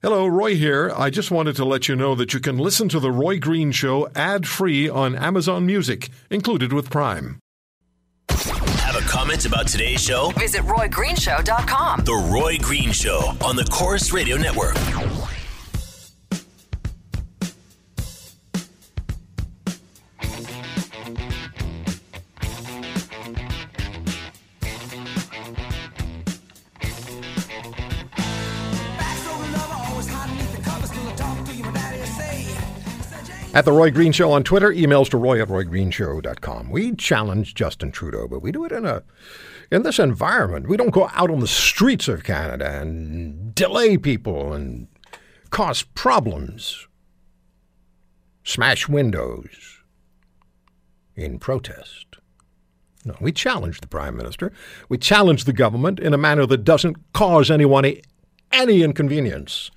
Hello, Roy here. I just wanted to let you know that you can listen to The Roy Green Show ad free on Amazon Music, included with Prime. Have a comment about today's show? Visit RoyGreenshow.com. The Roy Green Show on the Corus Radio Network. At The Roy Green Show on Twitter, emails to roy at roygreenshow.com. We challenge Justin Trudeau, but we do it in a in this environment. We don't go out on the streets of Canada and delay people and cause problems, smash windows in protest. No, we challenge the Prime Minister. We challenge the government in a manner that doesn't cause anyone any inconvenience.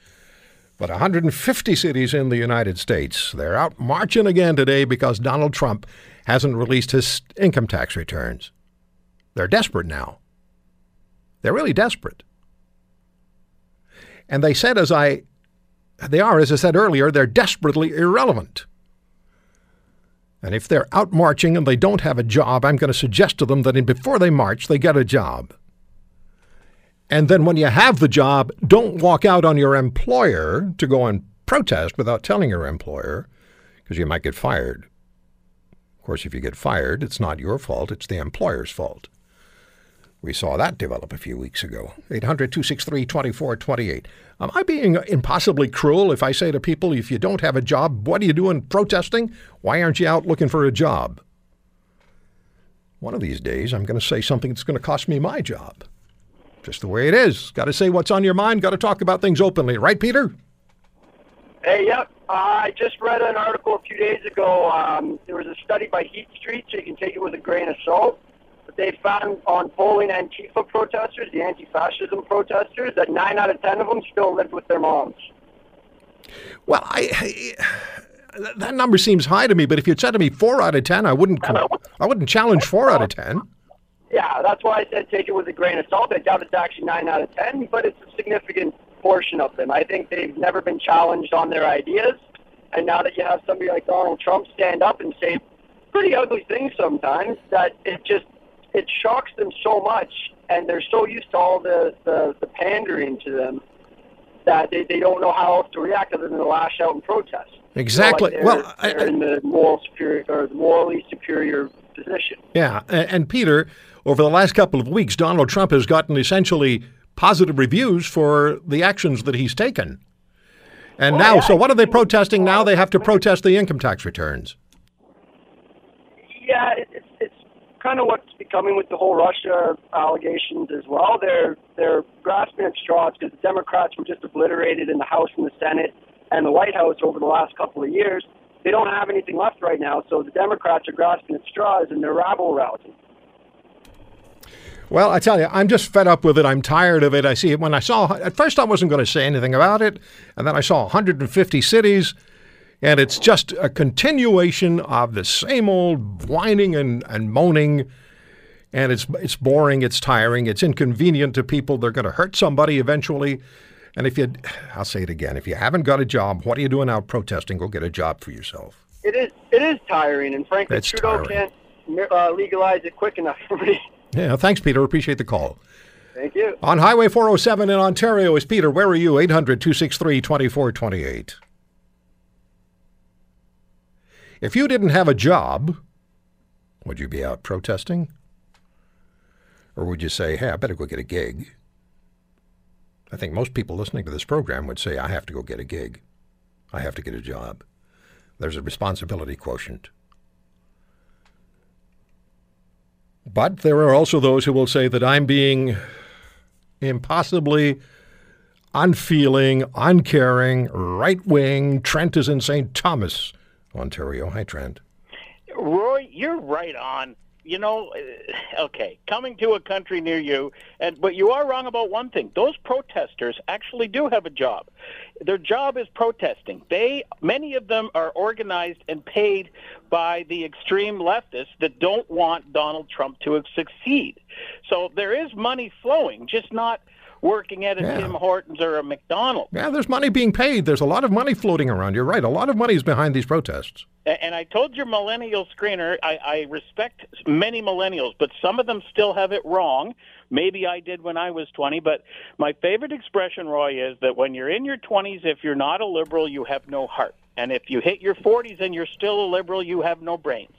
But 150 cities in the United States, they're out marching again today because Donald Trump hasn't released his income tax returns. They're desperate now. They're really desperate. And they said, as I, they are, as I said earlier, they're desperately irrelevant. And if they're out marching and they don't have a job, I'm going to suggest to them that before they march, they get a job. And then when you have the job, don't walk out on your employer to go and protest without telling your employer, because you might get fired. Of course, if you get fired, it's not your fault, it's the employer's fault. We saw that develop a few weeks ago. 800 263 2428. Am I being impossibly cruel if I say to people, if you don't have a job, what are you doing protesting? Why aren't you out looking for a job? One of these days, I'm going to say something that's going to cost me my job. Just the way it is. Got to say what's on your mind. Got to talk about things openly, right, Peter? Hey, yep. Uh, I just read an article a few days ago. Um, there was a study by Heat Street, so you can take it with a grain of salt. But they found on polling Antifa protesters, the anti-fascism protesters, that nine out of ten of them still lived with their moms. Well, I, I that number seems high to me. But if you'd said to me four out of ten, I wouldn't. I wouldn't challenge four out of ten. Yeah, that's why I said take it with a grain of salt. I doubt it's actually nine out of ten, but it's a significant portion of them. I think they've never been challenged on their ideas, and now that you have somebody like Donald Trump stand up and say pretty ugly things sometimes, that it just it shocks them so much, and they're so used to all the the, the pandering to them that they, they don't know how else to react other than to lash out and protest. Exactly. You know, like well, they're, they're in the moral superior or the morally superior position. Yeah, and, and Peter, over the last couple of weeks, Donald Trump has gotten essentially positive reviews for the actions that he's taken. And Well, now, yeah, so what are they protesting now? They have to uh, protest the income tax returns. Yeah, it, it's it's kind of what's becoming with the whole Russia allegations as well. They're they're grasping at straws because the Democrats were just obliterated in the House and the Senate and the White House over the last couple of years. They don't have anything left right now, so the Democrats are grasping at straws and they're rabble rousing. Well, I tell you, I'm just fed up with it. I'm tired of it. I see it when I saw, at first, I wasn't going to say anything about it. And then I saw 150 cities, and it's just a continuation of the same old whining and, and moaning. And it's, it's boring, it's tiring, it's inconvenient to people. They're going to hurt somebody eventually. And if you, I'll say it again, if you haven't got a job, what are you doing out protesting? Go get a job for yourself. It is it is tiring, and frankly, It's Trudeau tiring. can't uh, legalize it quick enough for me. Yeah, thanks, Peter. Appreciate the call. Thank you. On Highway 407 in Ontario is Peter. Where are you? 800 263 2428. If you didn't have a job, would you be out protesting? Or would you say, hey, I better go get a gig? I think most people listening to this program would say, I have to go get a gig. I have to get a job. There's a responsibility quotient. But there are also those who will say that I'm being impossibly unfeeling, uncaring, right wing. Trent is in St. Thomas, Ontario. Hi, Trent. Roy, you're right on. You know, uh, okay, coming to a country near you, and but you are wrong about one thing. Those protesters actually do have a job. Their job is protesting. They many of them are organized and paid by the extreme leftists that don't want Donald Trump to succeed. So there is money flowing, just not working at a Yeah. Tim Hortons or a McDonald's. Yeah, there's money being paid. There's a lot of money floating around. You're right. A lot of money is behind these protests. And I told your millennial screener, I, I respect many millennials, but some of them still have it wrong. Maybe I did when I was 20, but my favorite expression, Roy, is that when you're in your 20s, if you're not a liberal, you have no heart. And if you hit your 40s and you're still a liberal, you have no brains.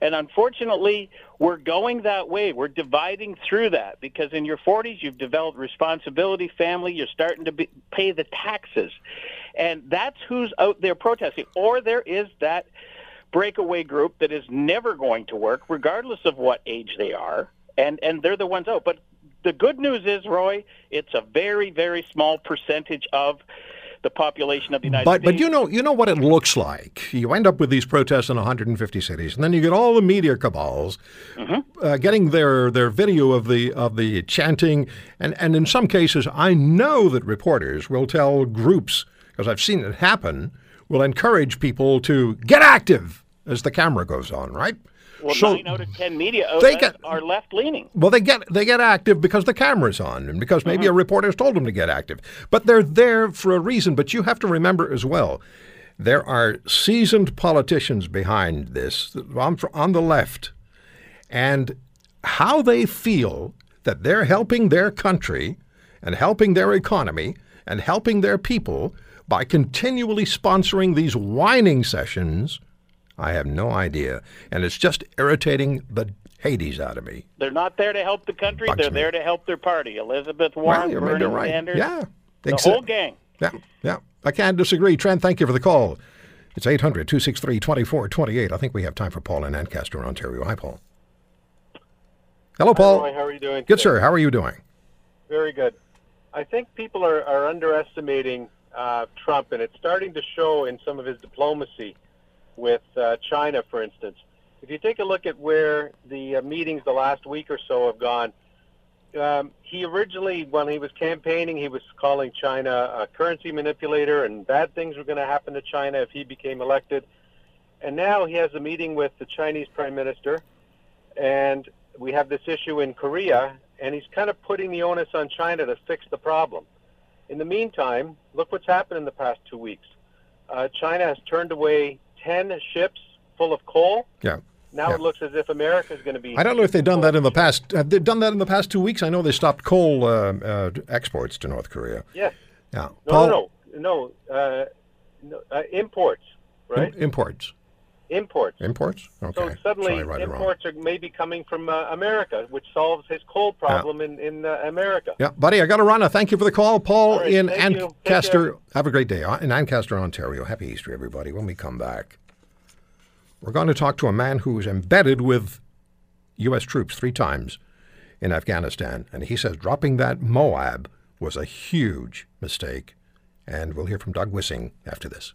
And unfortunately, we're going that way. We're dividing through that because in your 40s, you've developed responsibility, family, you're starting to be, pay the taxes. And that's who's out there protesting. Or there is that breakaway group that is never going to work, regardless of what age they are. And, and they're the ones out. But the good news is, Roy, it's a very, very small percentage of the population of the United But States. but you know you know what it looks like. You end up with these protests in 150 cities, and then you get all the media cabals uh, getting their their video of the of the chanting, and and in some cases, I know that reporters will tell groups because I've seen it happen. Will encourage people to get active as the camera goes on, right? Well, so- nine out of ten media They outlets get- are left leaning. Well, they get they get active because the camera's on, and because maybe mm-hmm. a reporter's told them to get active. But they're there for a reason. But you have to remember as well, there are seasoned politicians behind this on, on the left, and how they feel that they're helping their country and helping their economy and helping their people by continually sponsoring these whining sessions. I have no idea, and it's just irritating the Hades out of me. They're not there to help the country. Bugs They're me. there to help their party. Elizabeth Well, Warren, you're Bernie maybe right. Sanders, Yeah, the exa- whole gang. Yeah, yeah. I can't disagree. Trent, thank you for the call. It's 800 263 2428. I think we have time for Paul in Ancaster, Ontario. Hi, Paul. Hello, Paul. Roy, how are you doing? Good, today? sir. How are you doing? Very good. I think people are, are underestimating uh, Trump, and it's starting to show in some of his diplomacy with uh, China, for instance. If you take a look at where the uh, meetings the last week or so have gone, um, he originally, when he was campaigning, he was calling China a currency manipulator, and bad things were going to happen to China if he became elected. And now he has a meeting with the Chinese prime minister, and we have this issue in Korea, and he's kind of putting the onus on China to fix the problem. In the meantime, look what's happened in the past two weeks. Uh, China has turned away 10 ships full of coal. Yeah. Now Yeah. it looks as if America is going to be. I don't know if they've done that in the past. Uh, they've done that in the past two weeks. I know they stopped coal uh, uh, exports to North Korea. Yes. Yeah. No, Paul, no, no, no. Uh, no uh, imports, right? im- imports. Imports. Imports? Okay. So suddenly, imports are maybe coming from uh, America, which solves his coal problem in in uh, America. Yeah, buddy, I got to run. Thank you for the call. Paul right, in thank you. Take Ancaster. Have a great day. Uh, In Ancaster, Ontario. Happy Easter, everybody. When we come back, we're going to talk to a man who was embedded with U.S. troops three times in Afghanistan. And he says dropping that Moab was a huge mistake. And we'll hear from Doug Wissing after this.